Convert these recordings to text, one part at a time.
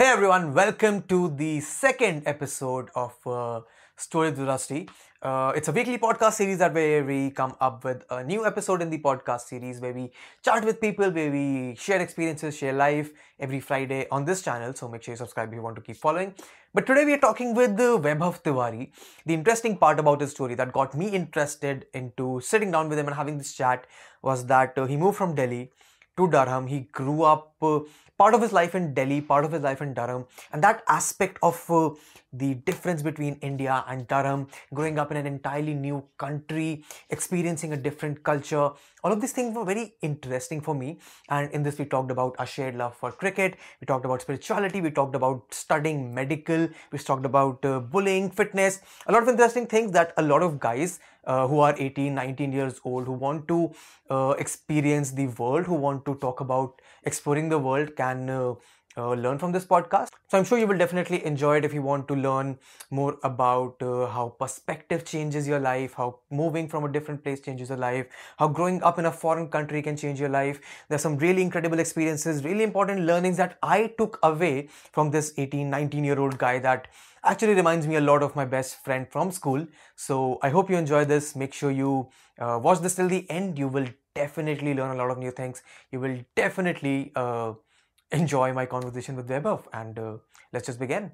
Hey everyone, welcome to the second episode of uh, with Rusty. Uh, it's a weekly podcast series that where we come up with a new episode in the podcast series where we chat with people, where we share experiences, share life every Friday on this channel. So make sure you subscribe if you want to keep following. But today we are talking with uh, Vaibhav Tiwari. The interesting part about his story that got me interested into sitting down with him and having this chat was that uh, he moved from Delhi to Durham. He grew up uh, part of his life in Delhi, part of his life in Durham, and that aspect of uh, the difference between India and Durham, growing up in an entirely new country, experiencing a different culture, all of these things were very interesting for me. And in this, we talked about our shared love for cricket, we talked about spirituality, we talked about studying medical, we talked about uh, bullying, fitness, a lot of interesting things that a lot of guys uh, who are 18 19 years old who want to uh, experience the world who want to talk about exploring the world can uh, learn from this podcast so i'm sure you will definitely enjoy it if you want to learn more about uh, how perspective changes your life how moving from a different place changes your life how growing up in a foreign country can change your life there's some really incredible experiences really important learnings that i took away from this 18 19 year old guy that actually reminds me a lot of my best friend from school. So I hope you enjoy this. Make sure you uh, watch this till the end. You will definitely learn a lot of new things. You will definitely uh, enjoy my conversation with Vaibhav and uh, let's just begin.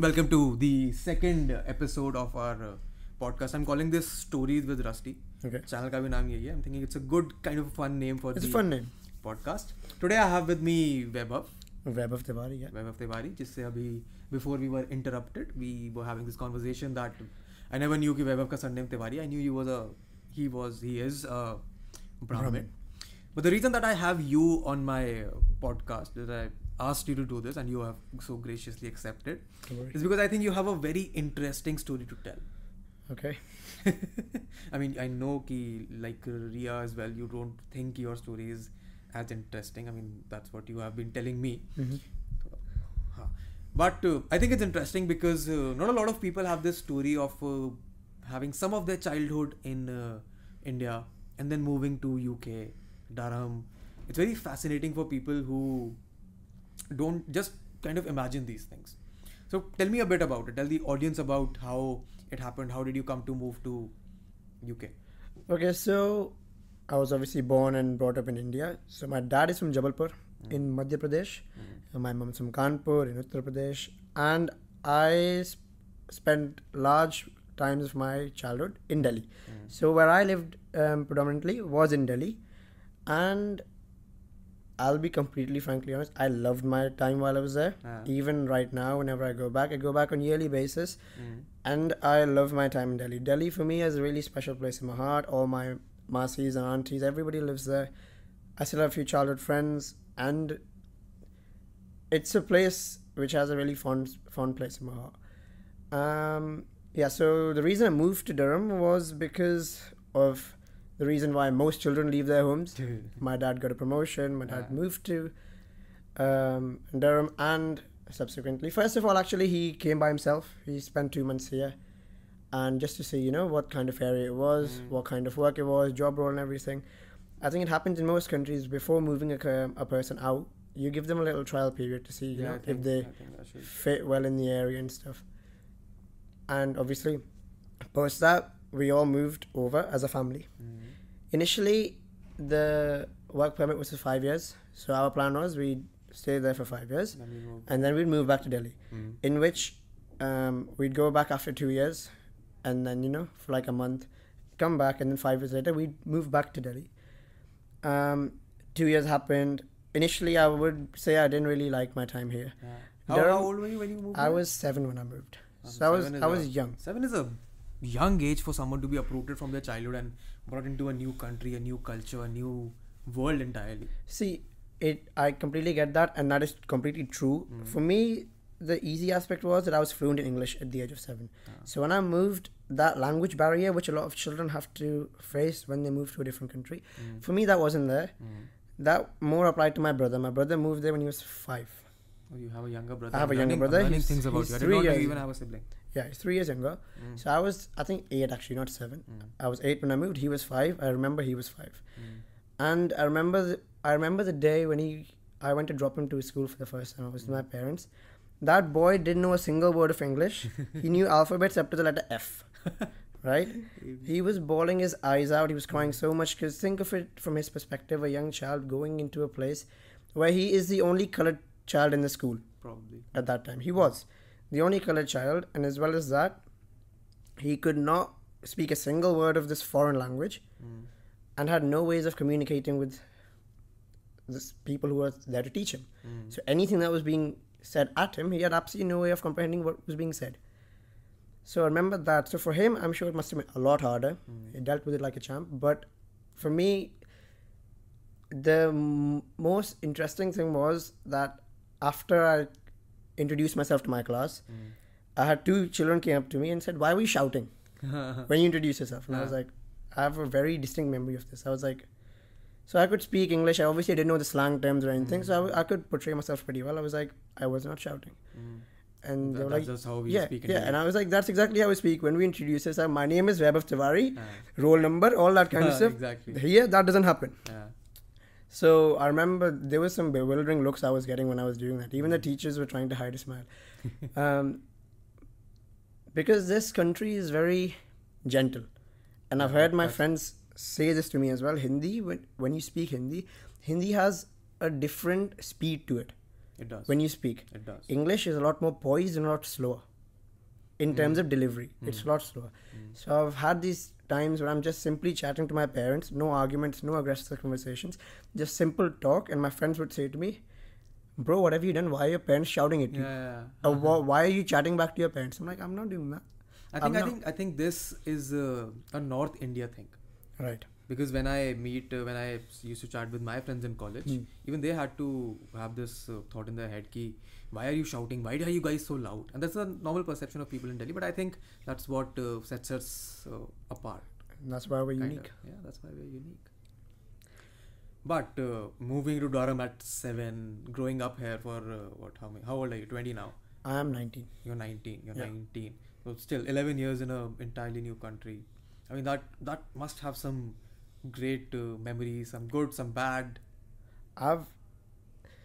Welcome to the second episode of our uh, podcast. I'm calling this Stories with Rusty. Okay. Channel ka bhi naam yahi hai. I'm thinking it's a good kind of fun name for it's the a fun name. podcast. Today I have with me Vaibhav. Vaibhav Tiwari, yeah. Vaibhav Tiwari, jisse abhi before we were interrupted, we were having this conversation that I never knew कि Vaibhav का surname Tiwari. I knew he was a he was he is a Brahmin. But the reason that I have you on my podcast that I asked you to do this and you have so graciously accepted is because I think you have a very interesting story to tell. Okay. I mean, I know ki like Ria as well. You don't think your story is as interesting. I mean, that's what you have been telling me. Mhm. Huh. But uh, I think it's interesting because uh, not a lot of people have this story of uh, having some of their childhood in uh, India and then moving to UK, Durham. It's very fascinating for people who don't just kind of imagine these things. So tell me a bit about it. Tell the audience about how it happened. How did you come to move to UK? Okay, so I was obviously born and brought up in India. So my dad is from Jabalpur in Madhya Pradesh. And my mom is from Kanpur in Uttar Pradesh. And I s- spent large times of my childhood in Delhi. So where I lived um, predominantly was in Delhi. And I'll be completely frankly honest, I loved my time while I was there. Ah. Even right now, whenever I go back, I go back on yearly basis. Mm. And I love my time in Delhi. Delhi for me is a really special place in my heart. All my masis and aunties, everybody lives there. I still have a few childhood friends, and it's a place which has a really fond, fond place in my heart. Um, yeah, so the reason I moved to Durham was because of the reason why most children leave their homes. My dad got a promotion. My dad Ah. moved to um, Durham, and subsequently, first of all, actually, he came by himself. He spent two months here, and just to see, you know, what kind of area it was, Mm. what kind of work it was, job role, and everything. I think it happens in most countries before moving a, a person out. You give them a little trial period to see, you Yeah, know, think, if they I think that should. fit well in the area and stuff. And obviously, post that, we all moved over as a family. Mm. Initially, the work permit was for five years. So our plan was we'd stay there for five years Then and then we'd move back to Delhi. Mm. In which um, we'd go back after two years and then, you know, for like a month, come back, and then five years later, we'd move back to Delhi. Um, two years happened. Initially, I would say I didn't really like my time here. Yeah. How, Durham- how old were you when you moved? I here? was seven when I moved. Um, So I was I a- was young. Seven is a young age for someone to be uprooted from their childhood and brought into a new country, a new culture, a new world entirely. See, it. I completely get that, and that is completely true. Mm. For me, the easy aspect was that I was fluent in English at the age of seven. Ah. So when I moved, that language barrier, which a lot of children have to face when they move to a different country, Mm. for me that wasn't there. Mm. That more applied to my brother. My brother moved there when he was five. Oh, you have a younger brother. I have a younger learning- I'm brother. learning He's- things about he's you. I did three not years you even have a sibling. Yeah, he's three years younger. Mm. So I was, I think, eight actually, not seven. Mm. I was eight when I moved. He was five. I remember he was five. Mm. And I remember, the, I remember the day when he, I went to drop him to school for the first time. I was with my parents. That boy didn't know a single word of English. he knew alphabets up to the letter F. right? He was bawling his eyes out. He was crying so much because think of it from his perspective: a young child going into a place where he is the only colored child in the school Probably. at that time. He was the only colored child, and as well as that, he could not speak a single word of this foreign language Mm. and had no ways of communicating with the people who were there to teach him. Mm. So anything that was being said at him, he had absolutely no way of comprehending what was being said. So I remember that. So for him, I'm sure it must have been a lot harder. Mm. He dealt with it like a champ. But for me, the m- most interesting thing was that after I introduced myself to my class, Mm. I had two children came up to me and said, "Why were you shouting when you introduced yourself?" And I was like, "I have a very distinct memory of this." I was like, so I could speak English. I obviously didn't know the slang terms or anything, so I, w- I could portray myself pretty well. I was like, I was not shouting, Mm. And that's like, just how we yeah, speak in yeah. And I was like, that's exactly how we speak when we introduce ourselves. My name is Vaibhav Tiwari, Ah. roll number, all that kind of stuff. exactly. Here, that doesn't happen. Yeah. So I remember there was some bewildering looks I was getting when I was doing that. Even the teachers were trying to hide a smile. um, because this country is very gentle. And I've heard my that's- friends say this to me as well. Hindi, when, when you speak Hindi, Hindi has a different speed to it It does. when you speak. it does. English is a lot more poised and a lot slower in terms Mm. of delivery. It's a lot slower. Mm. So I've had these times where I'm just simply chatting to my parents, no arguments, no aggressive conversations, just simple talk, and my friends would say to me, "Bro, what have you done? Why are your parents shouting at you? Yeah, yeah, yeah. Wh- why are you chatting back to your parents?" I'm like, "I'm not doing that." I I'm think I not- think I think this is uh, a North India thing Right. Because when I meet uh, when I used to chat with my friends in college, Hmm. even they had to have this uh, thought in their head: "Ki, why are you shouting? Why are you guys so loud?" And that's a normal perception of people in Delhi, but I think that's what uh, sets us uh, apart. And that's why we're unique. of. Yeah, that's why we're unique. But uh, moving to Durham at seven, growing up here for uh, what? How many? How old are you? Twenty now. I am 19. You're 19. You're Yeah. 19. So still 11 years in a entirely new country. I mean that that must have some great uh, memories, some good, some bad. I've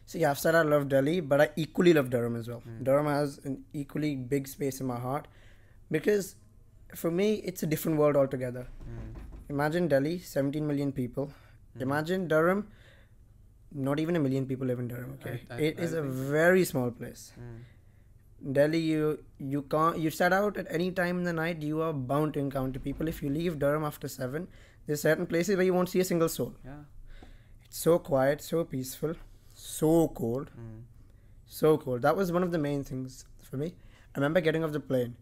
see I've said I love Delhi, but I equally love Durham as well. Mm. Durham has an equally big space in my heart because for me it's a different world altogether. Mm. Imagine Delhi, 17 million people. Mm. Imagine Durham, not even a million people live in Durham. Okay, I- I- it is I a think- very small place. Mm. Delhi, you you can't you set out at any time in the night. You are bound to encounter people. If you leave Durham after seven, there's certain places where you won't see a single soul. Yeah. It's so quiet, so peaceful, so cold. Mm. So cool. That was one of the main things for me. I remember getting off the plane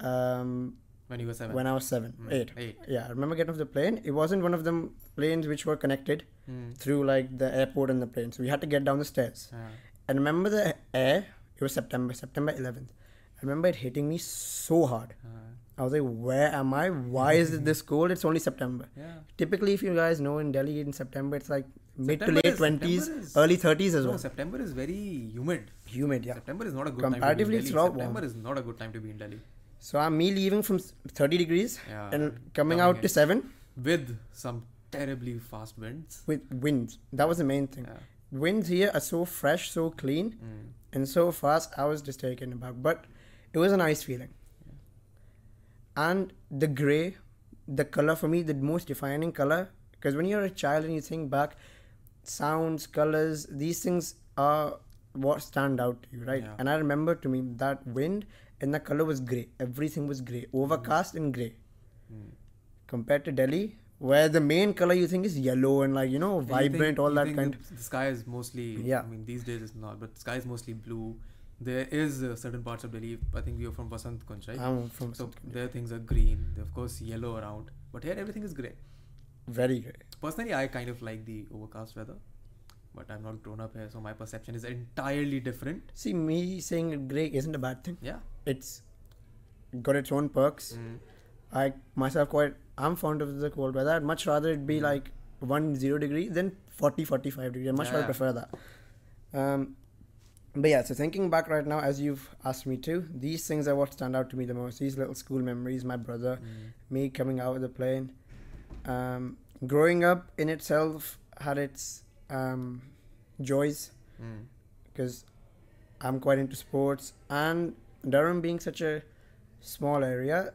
um, When you were seven. when I was seven, Mm. eight. Eight. Yeah, I remember getting off the plane. It wasn't one of them planes which were connected Mm. through like the airport and the plane. So we had to get down the stairs. Yeah. And remember the air, it was September, September 11th. I remember it hitting me so hard. Uh, I was like, where am I? Why is it this cold? It's only September. yeah. Typically, if you guys know in Delhi in September, it's like mid to late is- 20s, is- early 30s as No, well. September is very humid. Humid, yeah. September is not a good time. Comparatively, time it's to be in Delhi. lot warm. September is not a good time to be in Delhi. So I'm me leaving from 30 degrees Yeah. and coming coming out to 7 With some terribly fast winds. with winds. That was the main thing. Yeah. Winds here are so fresh, so clean, Mm. and so fast. I was just taken aback. But it was a nice feeling. And the grey, the color for me, the most defining color, because when you're a child and you think back, sounds, colors, these things are what stand out to you, right? Yeah. And I remember to me that wind and the color was grey. Everything was grey, overcast and grey. Mm. compared to Delhi, where the main color you think is yellow and like you know Yeah, you vibrant, think- all you that kind. The, the sky is mostly. Yeah. I mean, these days it's not, but the sky is mostly blue. There is uh, certain parts of Delhi. I think you're from Vasant Kunj, right? I'm from so India. there things are green. There of course yellow around, but here everything is grey. very grey. Personally, I kind of like the overcast weather, but I'm not grown up here, so my perception is entirely different. See, me saying grey isn't a bad thing. Yeah. It's got its own perks. Mm. I myself quite I'm fond of the cold weather. I'd much rather it be Mm. like one zero degree than 40 45 degree. I much Yeah, rather yeah. prefer that. Um, but yeah, so thinking back right now, as you've asked me to, these things are what stand out to me the most. These little school memories, my brother, me coming out of the plane. Um, growing up in itself had its um, joys Mm. because I'm quite into sports and Durham being such a small area,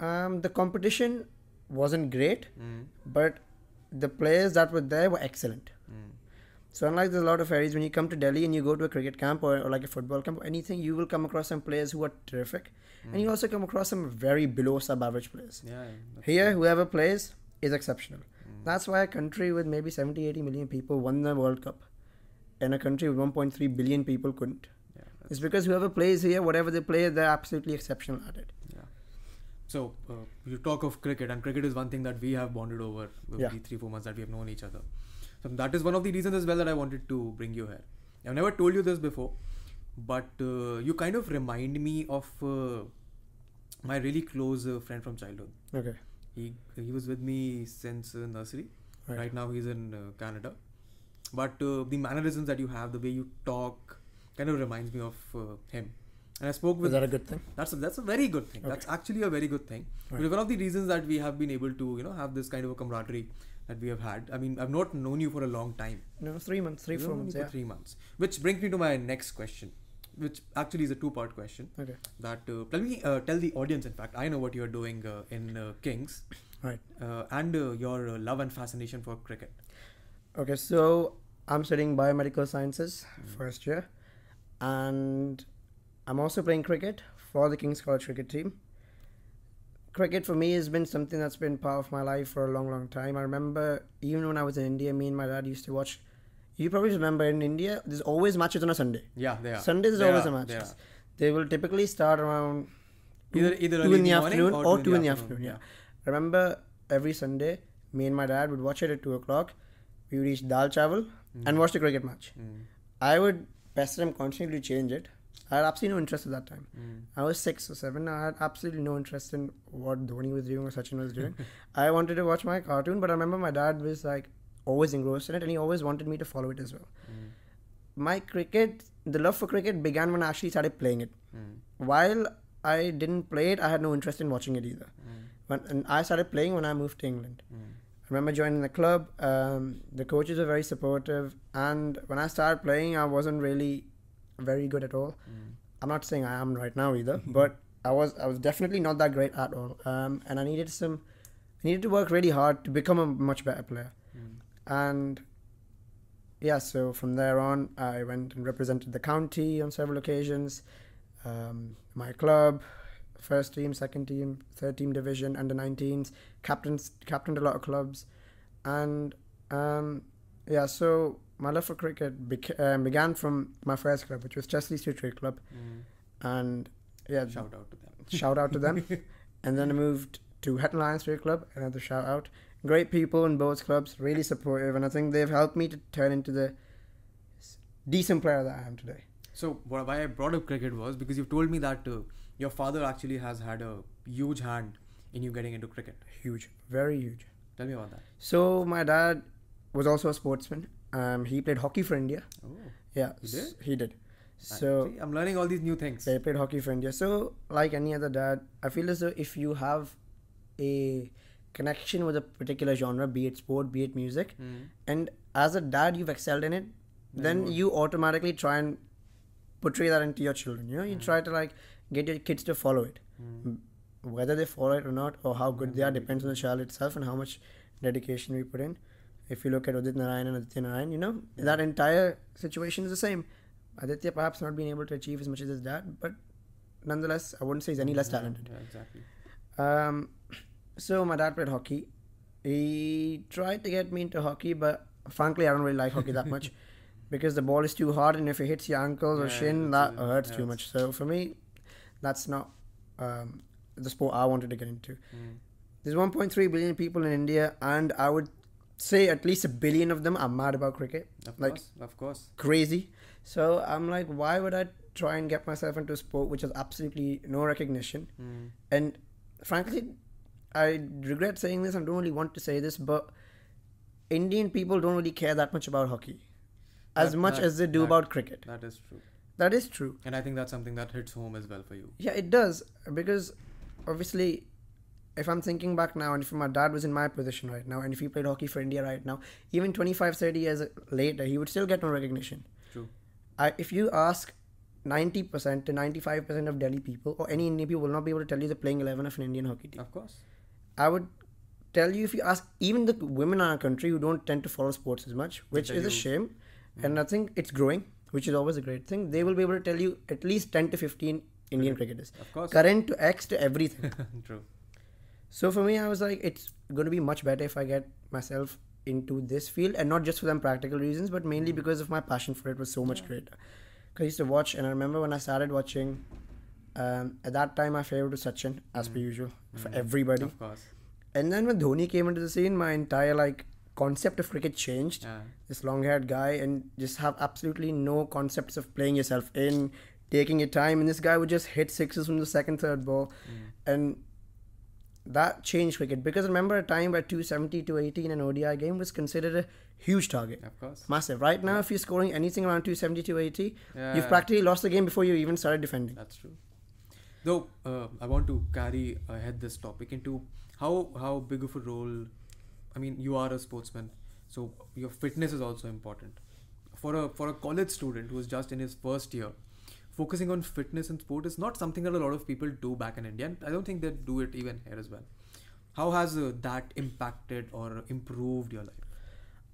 um, the competition wasn't great, Mm. but the players that were there were excellent. Mm. So unlike there's a lot of areas when you come to Delhi and you go to a cricket camp or, or like a football camp or anything, you will come across some players who are terrific, and you also come across some very below sub-average players. Yeah. yeah, Here, true. whoever plays is exceptional. Mm. That's why a country with maybe 70, 80 million people won the World Cup, and a country with 1.3 billion people couldn't. Yeah, It's because whoever plays here, whatever they play, they're absolutely exceptional at it. Yeah. So uh, you talk of cricket, and cricket is one thing that we have bonded over over Yeah. the three four months that we have known each other. So that is one of the reasons as well that I wanted to bring you here. I've never told you this before, but uh, you kind of remind me of uh, my really close uh, friend from childhood. Okay. He he was with me since uh, nursery. Right. Right. now he's in uh, Canada, but uh, the mannerisms that you have, the way you talk, kind of reminds me of uh, him. And I spoke Is with that a good thing? that's a, that's a very good thing. Okay. That's actually a very good thing. Right. One of the reasons that we have been able to you know have this kind of a camaraderie that we have had. I mean, I've not known you for a long time. No, three months, three, four months, yeah. three months. Which brings me to my next question, which actually is a two-part question. Okay. That uh, tell me, uh, tell the audience. In fact, I know what you are doing uh, in uh, Kings, Right. uh, and uh, your uh, love and fascination for cricket. Okay, so I'm studying biomedical sciences Mm. first year, and I'm also playing cricket for the King's College cricket team. Cricket for me has been something that's been part of my life for a long, long time. I remember even when I was in India, me and my dad used to watch. You probably remember in India, there's always matches on a Sunday. Yeah, they are. Sundays is always are, a match. are. They will typically start around Either either two in the afternoon or, two two in the afternoon. Yeah. I remember every Sunday, me and my dad would watch it at two o'clock. We would eat dal chawal and watch the cricket match. Mm. I would pester him constantly to change it. I had absolutely no interest at that time. Mm. I was six or seven. I had absolutely no interest in what Dhoni was doing or Sachin was doing. I wanted to watch my cartoon, but I remember my dad was like always engrossed in it, and he always wanted me to follow it as well. Mm. My cricket, the love for cricket began when I actually started playing it. Mm. While I didn't play it, I had no interest in watching it either. Mm. When, and I started playing when I moved to England. Mm. I remember joining the club. Um, the coaches were very supportive, and when I started playing, I wasn't really very good at all. Mm. I'm not saying I am right now either, but I was I was definitely not that great at all. Um, and I needed some, I needed to work really hard to become a much better player. Mm. And yeah, so from there on, I went and represented the county on several occasions. Um, my club, first team, second team, third team division, under 19s, captains, captained a lot of clubs, and um, yeah, so my love for cricket beca- um, began from my first club, which was Chester-le-Street Cricket Club, Mm. and yeah, Shout out to them. shout out to them. and then I moved to Hetton Lions Cricket Club, another shout out. Great people in both clubs, really supportive, and I think they've helped me to turn into the decent player that I am today. So wh- why I brought up cricket was because you've told me that uh, your father actually has had a huge hand in you getting into cricket. Huge, very huge. Tell me about that. So my dad was also a sportsman. Um, he played hockey for India. Oh, Yeah, He did? he did. So See, I'm learning all these new things. they played hockey for India. So like any other dad, I feel as though if you have a connection with a particular genre, be it sport, be it music, Mm. and as a dad you've excelled in it then would. you automatically try and portray that into your children you know you try to like get your kids to follow it Mm. whether they follow it or not or how good they are depends on the child itself and how much dedication we put in if you look at Udit Narayan and Aditya Narayan you know that entire situation is the same Aditya perhaps not being able to achieve as much as his dad but nonetheless I wouldn't say he's any less talented Yeah, exactly. um, so my dad played hockey. He tried to get me into hockey, but frankly, I don't really like hockey that much because the ball is too hard, and if it hits your ankles or shin, that a- hurts yeah, too much. So for me, that's not um, the sport I wanted to get into. Mm. There's 1.3 billion people in India, and I would say at least a billion of them are mad about cricket, Of Like- course, of course. crazy. So I'm like, why would I try and get myself into a sport which has absolutely no recognition? Mm. And frankly, I regret saying this. I don't really want to say this, but Indian people don't really care that much about hockey. as That- much that- as they do that- about cricket. That is true. That is true. And I think that's something that hits home as well for you. Yeah, it does because obviously, if I'm thinking back now, and if my dad was in my position right now, and if he played hockey for India right now, even 25, 30 years later, he would still get no recognition. True. I, if you ask 90% to 95% of Delhi people or any Indian people will not be able to tell you the playing 11 of an Indian hockey team. Of course. I would tell you if you ask even the women in our country who don't tend to follow sports as much, which is a you- shame, mm. and I think it's growing, which is always a great thing. They will be able to tell you at least 10 to 15 Indian cricketers, Of course. current to X to everything. true. So for me, I was like, it's going to be much better if I get myself into this field, and not just for them practical reasons, but mainly mm. because of my passion for it was so much greater. Because I used to watch, and I remember when I started watching. Um, at that time, my favorite was Sachin, as per mm. usual, for mm. everybody. Of course. And then when Dhoni came into the scene, my entire like concept of cricket changed. Yeah. This long-haired guy and just have absolutely no concepts of playing yourself in, taking your time, and this guy would just hit sixes from the second, third ball, and that changed cricket because remember a time where 270 to 80 in an ODI game was considered a huge target. Of course. Massive. Right now, if you're scoring anything around 270 to 80, you've practically lost the game before you even started defending. That's true. Though uh, I want to carry ahead this topic into how how big of a role. I mean, you are a sportsman, so your fitness is also important. For a for a college student who is just in his first year, focusing on fitness and sport is not something that a lot of people do back in India. And I don't think they do it even here as well. How has uh, that impacted or improved your life?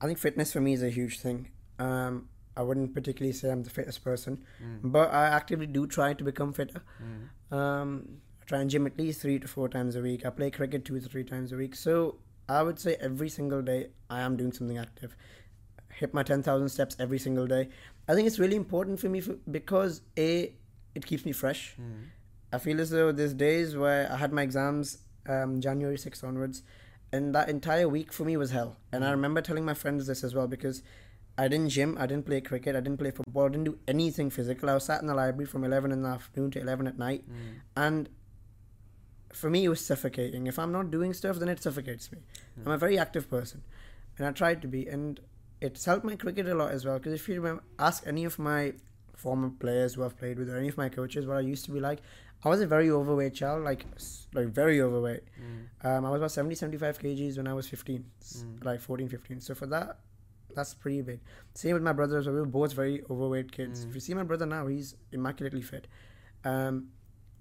I think fitness for me is a huge thing. Um, I wouldn't particularly say I'm the fittest person, Mm. but I actively do try to become fitter. Mm. Um, I try and gym at least three to four times a week. I play cricket two to three times a week. So I would say every single day I am doing something active. Hit my 10,000 steps every single day. I think it's really important for me for, because A, it keeps me fresh. Mm. I feel as though there's days where I had my exams um, January 6th onwards, and that entire week for me was hell. And I remember telling my friends this as well because I didn't gym, I didn't play cricket, I didn't play football, I didn't do anything physical. I was sat in the library from 11 in the afternoon to 11 at night, Mm. and for me it was suffocating. If I'm not doing stuff, then it suffocates me. I'm a very active person, and I tried to be, and it's helped my cricket a lot as well. Because if you remember, ask any of my former players who I've played with, or any of my coaches, what I used to be like. I was a very overweight child, like like very overweight. Mm. Um, I was about 70, 75 kgs when I was 15, Mm. like 14, 15. So for that, that's pretty big. Same with my brothers. We were both very overweight kids. Mm. If you see my brother now, he's immaculately fit. Um,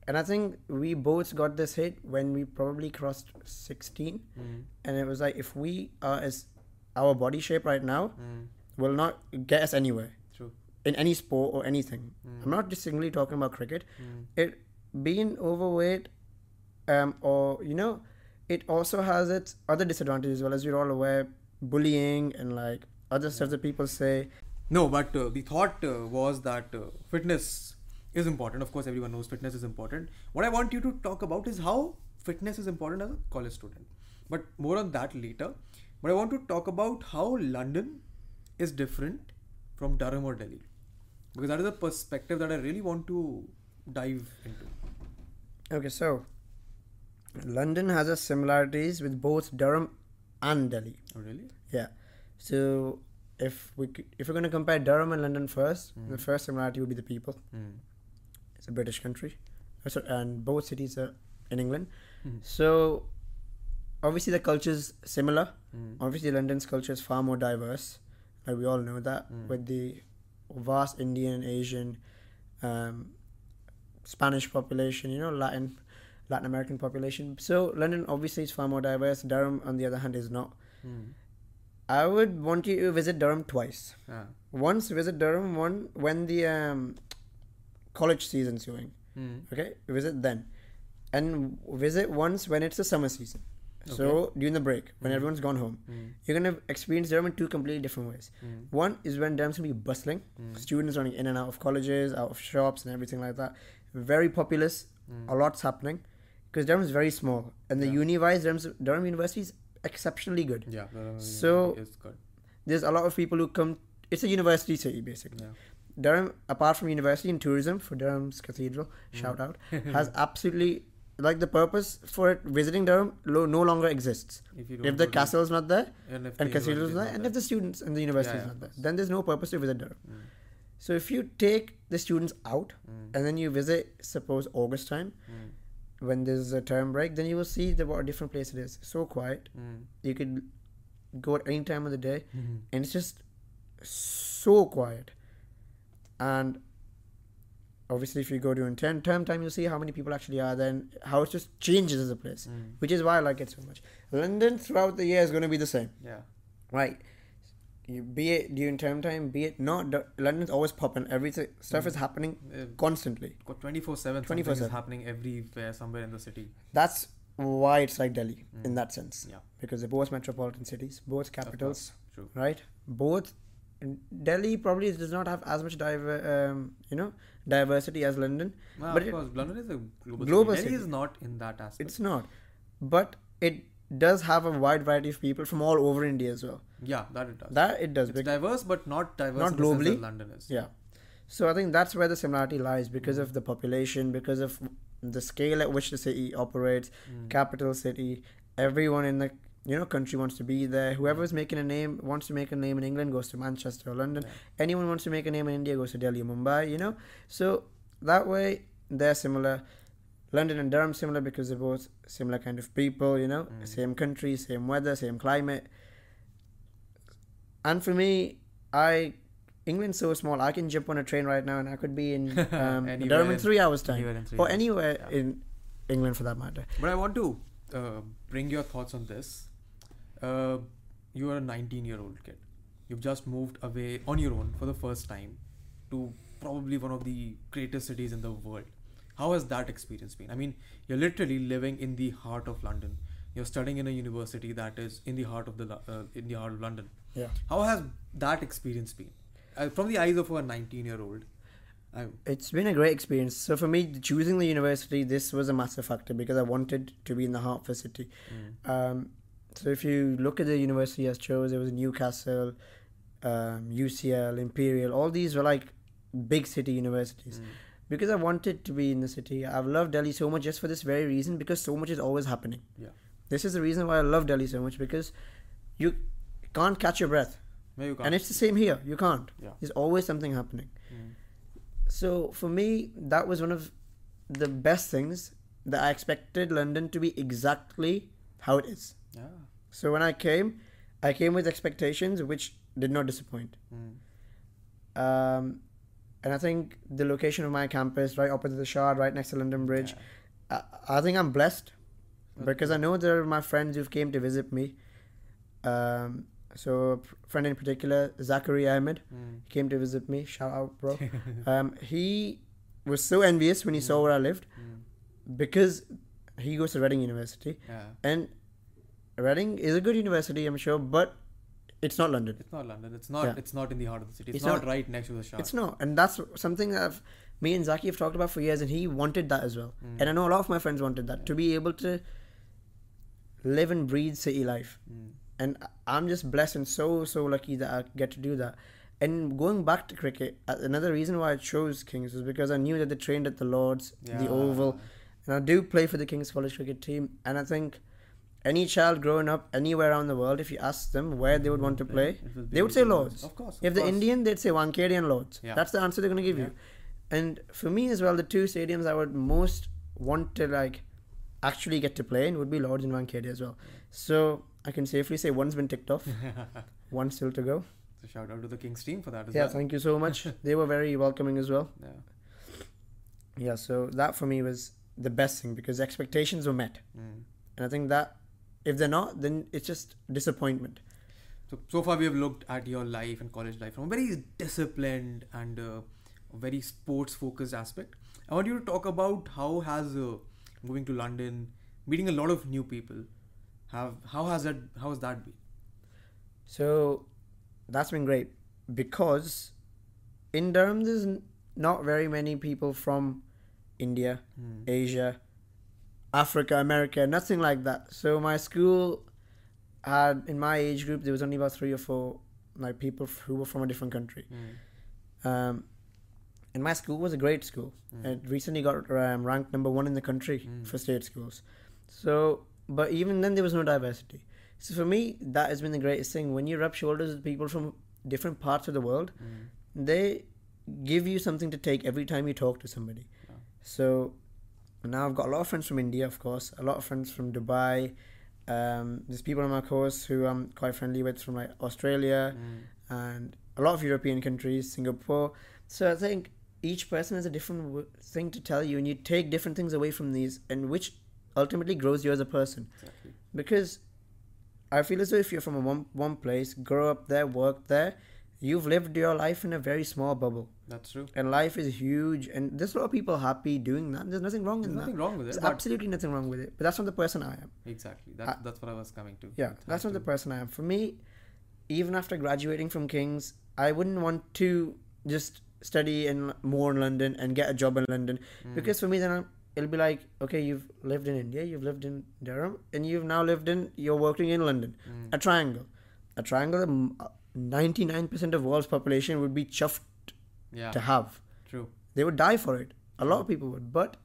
and I think we both got this hit when we probably crossed 16. Mm. And it was like, if we are as our body shape right now Mm. will not get us anywhere True. in any sport or anything. Mm. I'm not just singly talking about cricket. Mm. It being overweight, um, or you know, it also has its other disadvantages as well as we're all aware, bullying and like other stuff that people say. No, but uh, the thought uh, was that uh, fitness is important. Of course, everyone knows fitness is important. What I want you to talk about is how fitness is important as a college student. But more on that later. But I want to talk about how London is different from Durham or Delhi. Because that is a perspective that I really want to dive into. Okay, so London has its similarities with both Durham and Delhi. Oh, really? Yeah. So if we if we're going to compare Durham and London first, Mm. the first similarity would be the people. Mm. It's a British country, Uh, so- and both cities are in England. Mhm. So obviously the culture is similar. Mm. Obviously London's culture is far more diverse. Like we all know that Mm. with the vast Indian, Asian, um, Spanish population, you know, Latin, Latin American population. So London obviously is far more diverse. Durham, on the other hand, is not. Mm. I would want you to visit Durham twice. Ah. Once visit Durham one when the um, college season's going. Mm. Okay, visit then, and visit once when it's the summer season. So during the break, when Mhm. everyone's gone home, Mm. you're gonna experience Durham in two completely different ways. Mm. One is when Durham's gonna be bustling, Mm. students running in and out of colleges, out of shops, and everything like that. Very populous, Mm. a lot's happening, because Durham's very small, and the Yeah. uni-wise, Durham's, Durham University is exceptionally good. Yeah. Durham So- is good. There's a lot of people who come. It's a university city basically. Yeah. Durham, apart from university and tourism for Durham's Cathedral, Mm. shout out, has absolutely like the purpose for it visiting Durham lo- no longer exists. If you don't If the castle castle's not there and if and the is not there, and if the students and the university Yeah, is not there, then there's no purpose to visit Durham. Mm. So if you take the students out Mm. and then you visit, suppose August time, Mm. when there's a term break, then you will see the, what a different place it is. So quiet. Mm. You could go at any time of the day, Mhm. and it's just so quiet. And obviously, if you go during term, term time, you'll see how many people actually are there and how it just changes as a place, Mm. which is why I like it so much. London throughout the year is going to be the same, Yeah. right? You, be it during term time, be it not, London's always popping. Everything stuff is happening Uh, constantly. 24 7 24/7. is happening everywhere somewhere in the city That's why it's like Delhi Mm. in that sense, yeah because they're both metropolitan cities, both capitals. true right? Both Delhi probably does not have as much diver, um, you know, diversity as London. well, but of it- course london is a global, Global city. Delhi is not in that aspect It's not, but it does have a wide variety of people from all over India as well. yeah that it does That it does. it's diverse but not diverse Not globally. london is yeah. So I think that's where the similarity lies because Mm. of the population, because of the scale at which the city operates, Mm. capital city. Everyone in the you know country wants to be there. Whoever is making a name wants to make a name in England goes to Manchester or London. Yeah. Anyone wants to make a name in India goes to Delhi or Mumbai. You know, so that way they're similar. London and Durham similar because they're both similar kind of people. You know, Mm. same country, same weather, same climate. And for me, I England's so small. I can jump on a train right now and I could be in um, Durham in in- three hours time, anywhere three or anywhere Yeah. in England for that matter. But I want to uh, bring your thoughts on this. Uh, you are a 19 year old kid. You've just moved away on your own for the first time to probably one of the greatest cities in the world. How has that experience been? I mean, you're literally living in the heart of London. You're studying in a university that is in the heart of the uh, in the heart of London. Yeah. How has that experience been? Uh, from the eyes of a 19 year old. It's been a great experience. So for me, choosing the university, this was a massive factor because I wanted to be in the heart of the city. mm, Um, so if you look at the university I chose, it was Newcastle, um, UCL, Imperial. All these were like big city universities. mm, Because I wanted to be in the city. I've loved Delhi so much just for this very reason because so much is always happening. Yeah. This is the reason why I love Delhi so much because you can't catch your breath. you And it's the same here. You can't. Yeah. There's always something happening. Mm, So for me, that was one of the best things that I expected London to be exactly how it is. yeah. So when I came, I came with expectations which did not disappoint. Mm, Um, and I think the location of my campus, right opposite the Shard, right next to London Bridge, yeah. I, I think I'm blessed Okay. because I know there are my friends who've came to visit me. Um, so a friend in particular, Zachary Ahmed, Mm. came to visit me. Shout out, bro. um, he was so envious when he saw where I lived Mm. because he goes to Reading University, Yeah. and Reading is a good university, I'm sure, but it's not London. It's not London. It's not. Yeah. It's not in the heart of the city. It's, It's not, not- right next to the Shard. It's not, and that's something that I've, me and Zaki have talked about for years, and he wanted that as well. Mm. And I know a lot of my friends wanted that to be able to live and breathe city life. Mm. And I'm just blessed and so so lucky that I get to do that. And going back to cricket, uh, another reason why I chose Kings was because I knew that they trained at the Lords, the Oval, and I do play for the King's College cricket team. And I think any child growing up anywhere around the world, if you ask them where they would want to play, they would say Lords. Of course. if of the. Indian, they'd say Wankhede and Lords. Yeah. That's the answer they're going to give you. And for me as well, the two stadiums I would most want to like actually get to play in would be Lords and Wankhede as well. So I can safely say one's been ticked off, one still to go. so shout out to the Kings team for that as yeah, well. thank you so much. they were very welcoming as well. yeah. Yeah, so that for me was the best thing because expectations were met. Mm. And I think that if they're not, then it's just disappointment. So so far we have looked at your life and college life from a very disciplined and uh, very sports focused aspect. I want you to talk about how has uh, moving to London, meeting a lot of new people, have how has that how has that been? So that's been great because in Durham there's n- not very many people from India, Mm. Asia, Africa, America, nothing like that. So my school had in my age group there was only about three or four like people f- who were from a different country. Mm. Um, and my school was a great school. It recently got um, ranked number one in the country Mm. for state schools. So, but even then, there was no diversity. So for me, that has been the greatest thing. When you rub shoulders with people from different parts of the world, Mm. they give you something to take every time you talk to somebody. So now I've got a lot of friends from India, of course, a lot of friends from Dubai. Um, there's people on my course who I'm quite friendly with from like Australia Mm. and a lot of European countries, Singapore. So I think each person has a different w- thing to tell you, and you take different things away from these, and which ultimately grows you as a person. Exactly. Because I feel as though if you're from a one one place, grow up there, work there, you've lived your life in a very small bubble, That's true. and life is huge. And there's a lot of people happy doing that. There's nothing wrong There's in nothing that. wrong with it. There's absolutely nothing wrong with it. But that's not the person I am. Exactly. That's that's what I was coming to. Yeah, that's not the person I am. For me, even after graduating from King's, I wouldn't want to just study in more in London and get a job in London Mm. because for me then I'm, it'll be like okay, you've lived in India, you've lived in Durham, and you've now lived in you're working in London. Mm. A triangle, a triangle. Ninety nine percent of world's population would be chuffed Yeah. to have. True. They would die for it. A lot of people would, but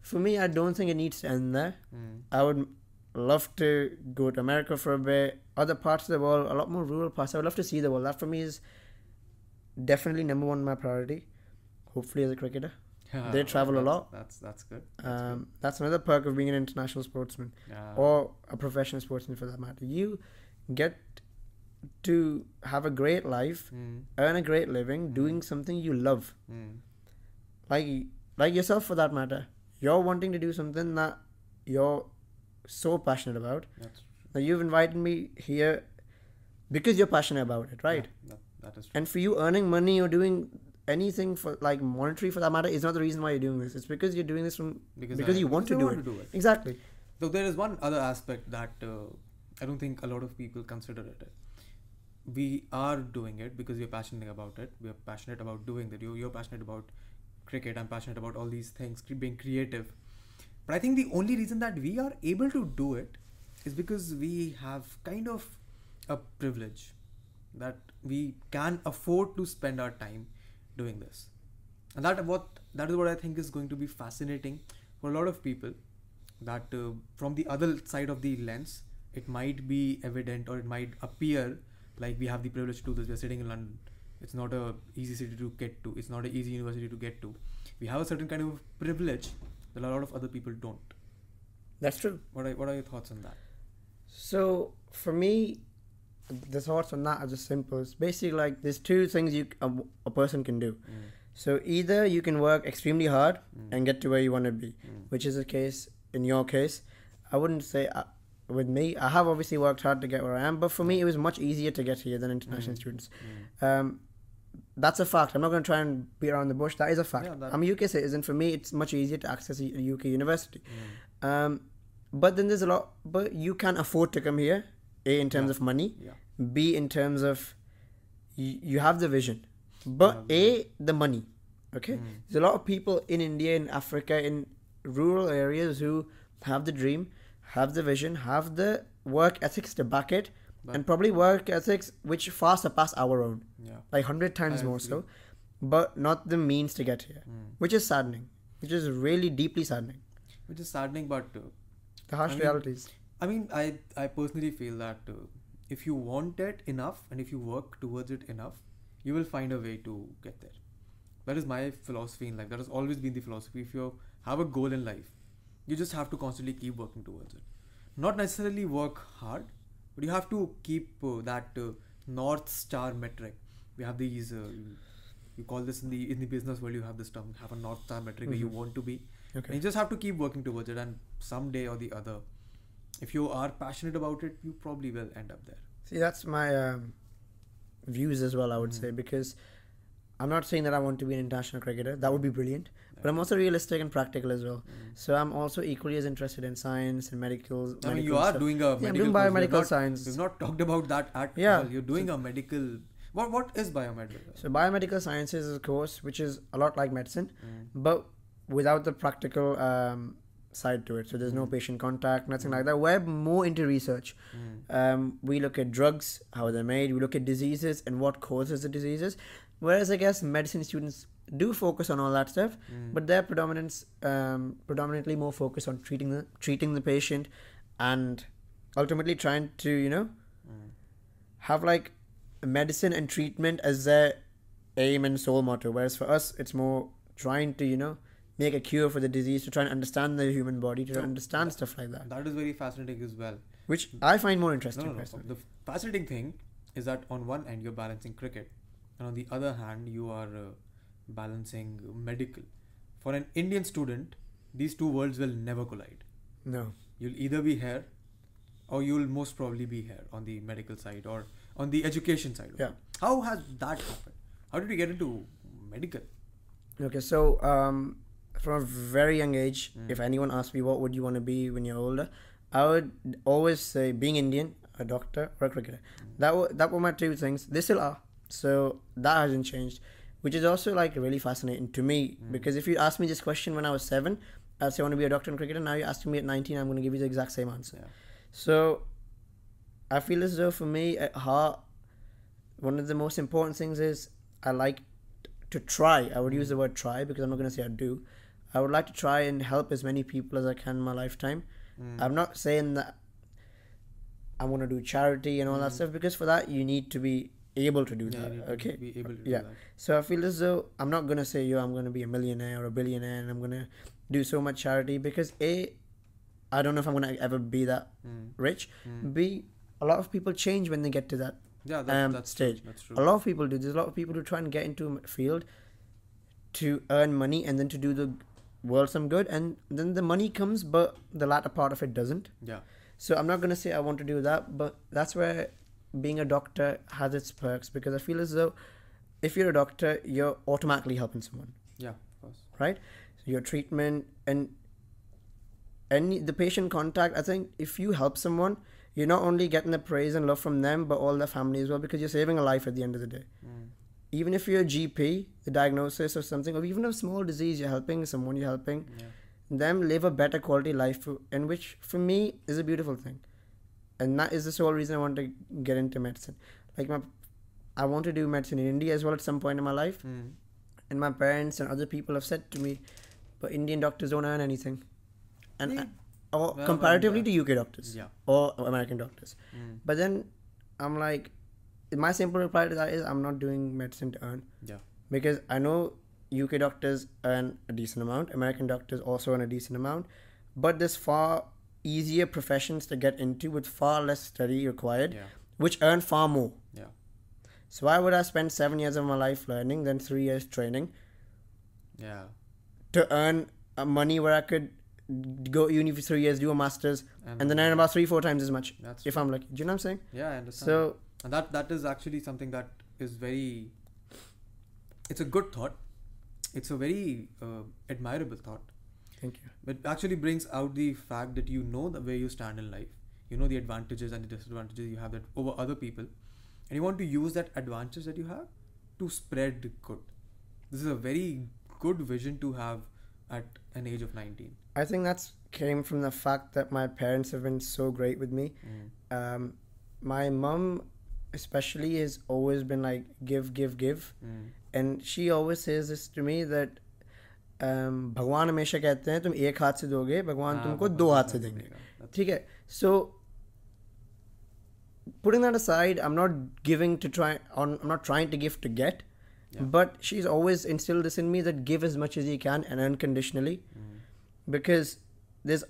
for me, I don't think it needs to end there. Mm. I would love to go to America for a bit, other parts of the world, a lot more rural parts. I would love to see the world. That for me is definitely number one my priority. Hopefully, as a cricketer, They travel a lot. That's that's good. That's um, that's another perk of being an international sportsman. Yeah. or a professional sportsman for that matter. You get to have a great life, Mm. earn a great living, doing something you love, Mm. like like yourself for that matter. You're wanting to do something that you're so passionate about. That's Now you've invited me here because you're passionate about it, right? yeah, that, that is true. And for you, earning money or doing anything for like monetary for that matter is not the reason why you're doing this. It's because you're doing this from because because I- you want to do I it. do it. exactly. Though there is one other aspect that uh, I don't think a lot of people consider it. We are doing it because we're passionate about it. We are passionate about doing that. You, you're passionate about cricket. I'm passionate about all these things, being creative. But I think the only reason that we are able to do it is because we have kind of a privilege that we can afford to spend our time doing this. And that what that is what I think is going to be fascinating for a lot of people. That uh, from the other side of the lens, it might be evident or it might appear like we have the privilege to do this. We're sitting in London. It's not a easy city to get to. It's not an easy university to get to. We have a certain kind of privilege that a lot of other people don't. That's true. What are, what are your thoughts on that? So for me, the thoughts on that are just simple. It's basically like there's two things you a, a person can do. Mm. So either you can work extremely hard mm. and get to where you want to be, mm. which is the case in your case. I wouldn't say uh, with me. I have obviously worked hard to get where I am, but for me it was much easier to get here than international students. Um, that's a fact. I'm not going to try and beat around the bush. That is a fact. Yeah, that- I'm a UK citizen. For me, it's much easier to access a UK university. Um, but then there's a lot. But you can afford to come here. A in terms Yeah. of money. Yeah. B in terms of you, you have the vision. But A the money. Okay. Mm. There's a lot of people in India, in Africa, in rural areas who have the dream, have the vision, have the work ethics to back it, But- and probably work ethics which far surpass our own, Yeah. like hundred times I more agree. so, but not the means to get here, Mm. which is saddening. Which is really deeply saddening. Which is saddening, but uh, The harsh I mean, realities. I mean, I I personally feel that uh, if you want it enough and if you work towards it enough, you will find a way to get there. That is my philosophy in life. That has always been the philosophy. If you have a goal in life, you just have to constantly keep working towards it. Not necessarily work hard, but you have to keep uh, that uh, north star metric. We have these. Uh, you, call this in the in the business world. You have this term. Have a north star metric where you Mhm. want to be. And Okay. you just have to keep working towards it, and someday or the other, if you are passionate about it, you probably will end up there. See, that's my um, views as well. I would Mm. say because I'm not saying that I want to be an international cricketer. That would be brilliant. But I'm also realistic and practical as well. So I'm also equally as interested in science and medicals. I mean, medical you are stuff. doing a Yeah, medical. I'm doing biomedical not- science. We've not talked about that at Yeah. all. You're doing a medical. What what is biomedical? So biomedical sciences is a course which is a lot like medicine, Mm. but without the practical um, side to it. So there's no Mm. patient contact, nothing like that. We're more into research. Mm. Um, we look at drugs, how they're made. We look at diseases and what causes the diseases. Whereas I guess medicine students do focus on all that stuff, Mm. but they're predominance um, predominantly more focused on treating the treating the patient, and ultimately trying to you know Mm. have like medicine and treatment as their aim and sole motto. Whereas for us, it's more trying to you know make a cure for the disease, to try and understand the human body, to No, understand stuff like that, that is very fascinating as well. which I find more interesting no, no. personally. The fascinating thing is that on one end you're balancing cricket, and on the other hand you are uh, balancing medical. For an Indian student, these two worlds will never collide. No. You'll either be here, or you'll most probably be here on the medical side or on the education side. Yeah. How has that happened? How did you get into medical? Okay, so um, from a very young age, Mm. if anyone asks me what would you want to be when you're older, I would always say being Indian, a doctor, or a cricketer. That were, that were my two things. They still are. So that hasn't changed, which is also like really fascinating to me Mm. because if you asked me this question when I was seven, I'd say I want to be a doctor and cricketer. Now you're asking me at 19, I'm going to give you the exact same answer. Yeah. So I feel as though for me at heart, one of the most important things is I like to try. I would use the word try because I'm not going to say I do. I would like to try and help as many people as I can in my lifetime. Mm. I'm not saying that I want to do charity and all that Mm. stuff because for that you need to be able to do Yeah, that. Okay. Be able Yeah. that. So I feel as though I'm not gonna say yo I'm gonna be a millionaire or a billionaire and I'm gonna do so much charity because a I don't know if I'm gonna ever be that Mm. rich. Mm. B a lot of people change when they get to that. Yeah, that's, Um, that's stage. True. That's true. A lot of people do. There's a lot of people who try and get into a field to earn money and then to do the world some good and then the money comes but the latter part of it doesn't. Yeah. So I'm not gonna say I want to do that, but that's where being a doctor has its perks because I feel as though if you're a doctor, you're automatically helping someone Yeah. Of course. right? So your treatment and any the patient contact. I think if you help someone, you're not only getting the praise and love from them, but all their family as well, because you're saving a life at the end of the day. Mm. Even if you're a GP, the diagnosis or something, or even a small disease, you're helping someone. You're helping Yeah. them live a better quality life, and which for me is a beautiful thing. And that is the sole reason I want to get into medicine. Like my, I want to do medicine in India as well at some point in my life Mm. and my parents and other people have said to me, but Indian doctors don't earn anything, and Yeah. or Well, comparatively well, to UK doctors Yeah. or American doctors. Mm. But then I'm like, my simple reply to that is I'm not doing medicine to earn Yeah. because I know UK doctors earn a decent amount, American doctors also earn a decent amount, but there's far easier professions to get into with far less study required, Yeah. which earn far more. Yeah. So why would I spend seven years of my life learning, then three years training? Yeah. to earn uh, money where I could go uni for three years, do a master's, and then earn about three, four times as much That's if I'm lucky. Do you know what I'm saying? yeah, I understand. So and that that is actually something that is very. It's a good thought. It's a very uh, admirable thought. Thank you. It actually brings out the fact that you know the way you stand in life. You know the advantages and the disadvantages you have that over other people, and you want to use that advantage that you have to spread good. This is a very good vision to have at an age of 19. I think that's came from the fact that my parents have been so great with me. Um, my mum, especially, has always been like give, give, give, Mm. and she always says this to me that भगवान हमेशा कहते हैं तुम एक हाथ से दोगे भगवान हाँ, तुमको भगवान दो हाथ तुमको से देंगे देगा. That's- ठीक है so putting that aside i'm not giving to try on i'm not trying to give to get Yeah. but she's always instilled this in me that give as much as you can and unconditionally Mm. because there's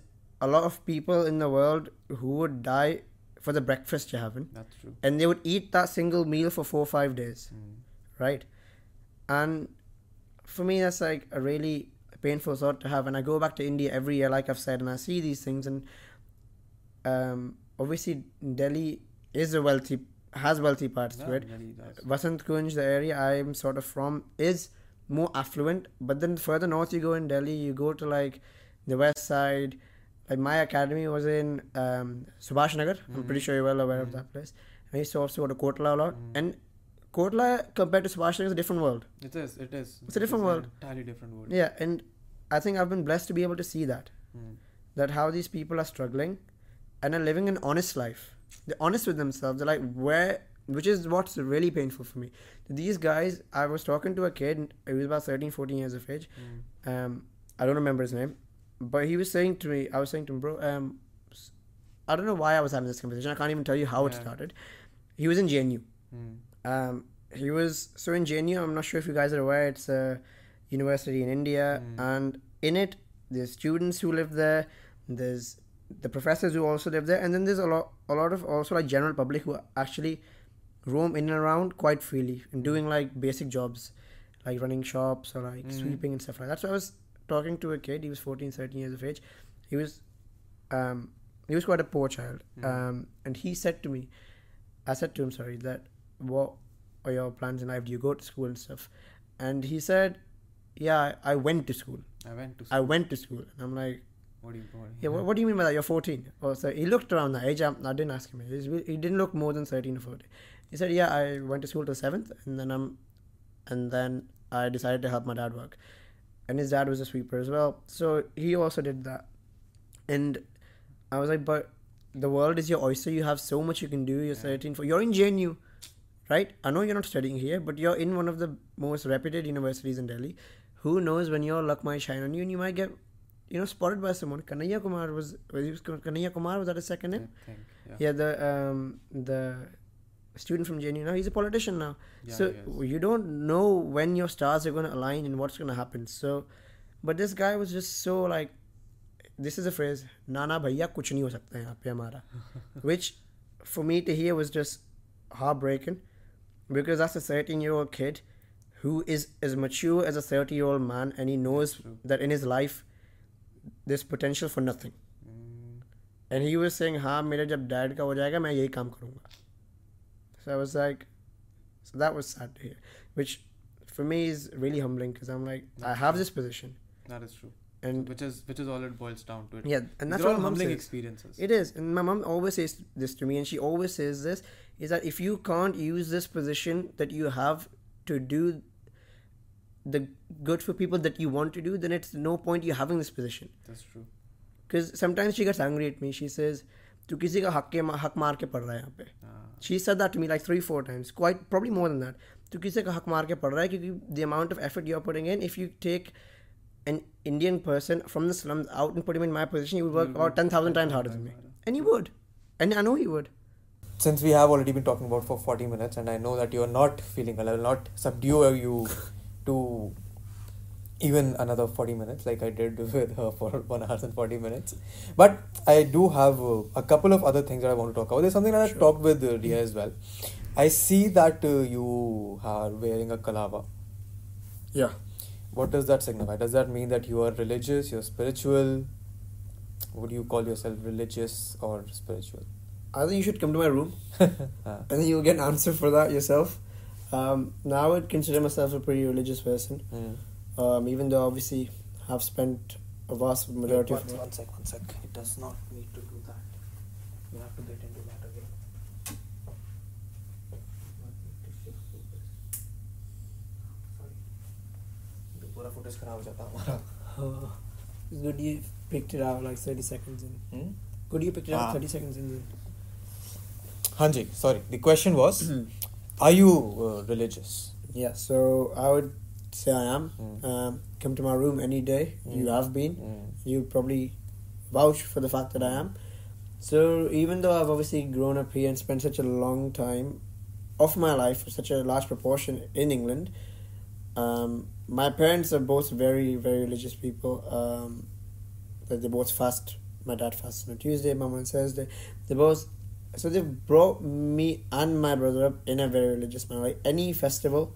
a lot of people in the world who would die for the breakfast you're having That's true. and they would eat that single meal for four or five days Mm. right and for me that's like a really painful thought to have. And i go back to india every year like i've said and i see these things. And um, obviously delhi is a wealthy has wealthy parts to it. Vasant kunj the area i'm sort of from is more affluent. But then further north you go in delhi you go to like the west side. Like my academy was in um, subhash nagar. I'm pretty Mhm. sure you're well aware of Mhm. that place. I used to also go to kotla a lot. Mm. and Kotla compared to Subhash is a different world. It is. It is. It's a different an world. Entirely different world. Yeah, and I think I've been blessed to be able to see that. Mm. That how these people are struggling and are living an honest life. They're honest with themselves. They're like, where which is what's really painful for me. These guys, I was talking to a kid, he was about 13, 14 years of age. Mm. Um, I don't remember his name, but he was saying to me, I was saying to him, bro, um, I don't know why I was having this conversation. I can't even tell you how it started. He was in JNU. Mm. Um, he was so in. I'm not sure if you guys are aware. It's a university in India, Mm. and in it, there's students who live there. There's the professors who also live there, and then there's a lot, a lot of also like general public who actually roam in and around quite freely and doing like basic jobs, like running shops or like Mm. sweeping and stuff like that. So I was talking to a kid. He was 14, 13 years of age. He was, um, he was quite a poor child. Mm. Um, and he said to me, I said to him, sorry, that what are your plans in life? Do you go to school and stuff? And he said, yeah, I went to school. I went to. school. I went to school. And I'm like, What do you? What, yeah, what, what do you mean by that? You're 14. Oh, so he looked around the age. I, I didn't ask him. He didn't look more than 13 or 14. He said, yeah, I went to school till 7th. And then I'm, and then I decided to help my dad work. And his dad was a sweeper as well. So he also did that. And I was like, but the world is your oyster. You have so much you can do. You're Yeah. 13. For, you're in JNU, right? I know you're not studying here, but you're in one of the most reputed universities in Delhi. Who knows when your luck might shine on you and you might get, you know, spotted by someone. Kanhaiya Kumar was, was was Kanhaiya Kumar, was that a second name? think. Yeah. Yeah, the um the student from JNU now, he's a politician now. Yeah, so you don't know when your stars are going to align and what's going to happen. So, but this guy was just so like, this is a phrase, "Nana bhaiya kuch nahi ho sakta yahan pe hamara," which for me to hear was just heartbreaking, because that's a 13 year old kid who is as mature as a 30 year old man, and he knows true. that in his life there's potential for nothing. Mm. And he was saying, हाँ मेरे जब dad का हो जाएगा मैं यही काम करूँगा. So I was like, so that was sad to hear, which for me is really humbling because I'm like, I That's have true. this position, That is true. and Which is which is all it boils down to. It. yeah, and that's They're what all my mom humbling says. experiences. It is, and my mom always says this to me, and she always says this: is that if you can't use this position that you have to do the good for people that you want to do, then it's no point you having this position. That's true. Because sometimes she gets angry at me. She says, "तू किसी का हक के हक मार के पढ़ रहा है यहाँ पे." Uh, She said that to me like three, four times, quite probably more than that. तो किसी का हक मार के पढ़ रहा है क्योंकि the amount of effort you're putting in, if you take an Indian person from the slums out and put him in my position, he would work You'll about work 10,000 times 10,000 harder than me. times harder. And he would. And I know he would. Since we have already been talking about for 40 minutes, and I know that you are not feeling well, I will not subdue you to even another 40 minutes like I did with her for 1 hour and 40 minutes. But I do have uh, a couple of other things that I want to talk about. There's something that I Sure. talked with uh, Ria as well. I see that uh, you are wearing a kalava. Yeah. What does that signify? Does that mean that you are religious, you're spiritual? Would you call yourself religious or spiritual? I think you should come to my room Uh, and then you'll get an answer for that yourself. Um, now I would consider myself a pretty religious person, mm. um, even though obviously I've spent a vast majority one, of my one sec, one sec. It does not need to do that. You have to get into that again. तो पूरा footage खराब हो जाता हमारा Oh, it's good you picked it out like 30 seconds in. Hmm? Good you picked it out Ah. 30 seconds in. Hanji, sorry. The question was, are you uh, religious? Yeah, so I would say I am. Mm. Um, come to my room any day. You Mm. have been. Mm. You probably vouch for the fact that I am. So even though I've obviously grown up here and spent such a long time of my life, such a large proportion in England, um, my parents are both very, very religious people. Um, they both fast. My dad fasts on a Tuesday, mom on Thursday. They both so they've brought me and my brother up in a very religious manner. Like any festival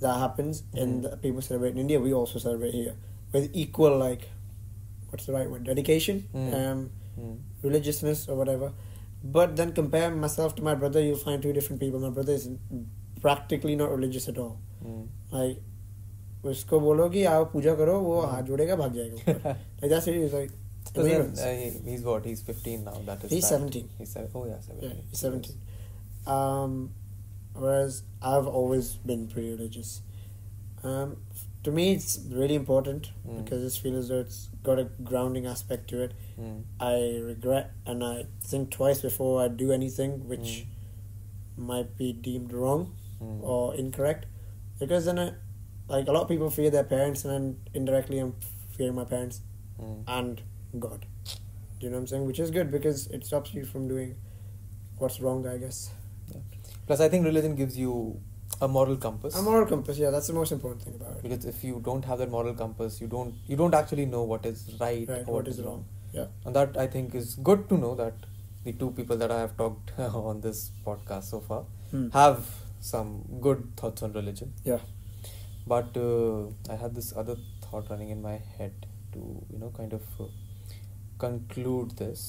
that happens and Mhm. that people celebrate in India, we also celebrate here with equal like what's the right word? Dedication, Mm. um, Mm. religiousness or whatever. But then compare myself to my brother, you'll find two different people. My brother is practically not religious at all. Mm. Like उसको बोलो कि आओ पूजा करो वो हाथ जोड़ेगा भाग जाएगा ऊपर. like that's it. It's like because then, uh, he- he's what? He's 15 now. That is He's fact. 17. He's seven, oh yeah, 17. Yeah, he's 17. Um, whereas I've always been pretty religious. Um, to me, it's really important Mm. because I feels feel as though it's got a grounding aspect to it. Mm. I regret and I think twice before I do anything, which might be deemed wrong Mm. or incorrect because then I, like a lot of people fear their parents and then indirectly I'm fearing my parents Mm. and God. Do you know what I'm saying? Which is good because it stops you from doing what's wrong, I guess. Plus, I think religion gives you a moral compass. A moral compass, yeah, that's the most important thing about it. because if you don't have that moral compass, you don't you don't actually know what is right, Right, or what is wrong. Yeah. And that I think is good to know that the two people that I have talked on this podcast so far Hmm. have some good thoughts on religion. Yeah. But uh, I had this other thought running in my head to you know kind of uh, conclude this.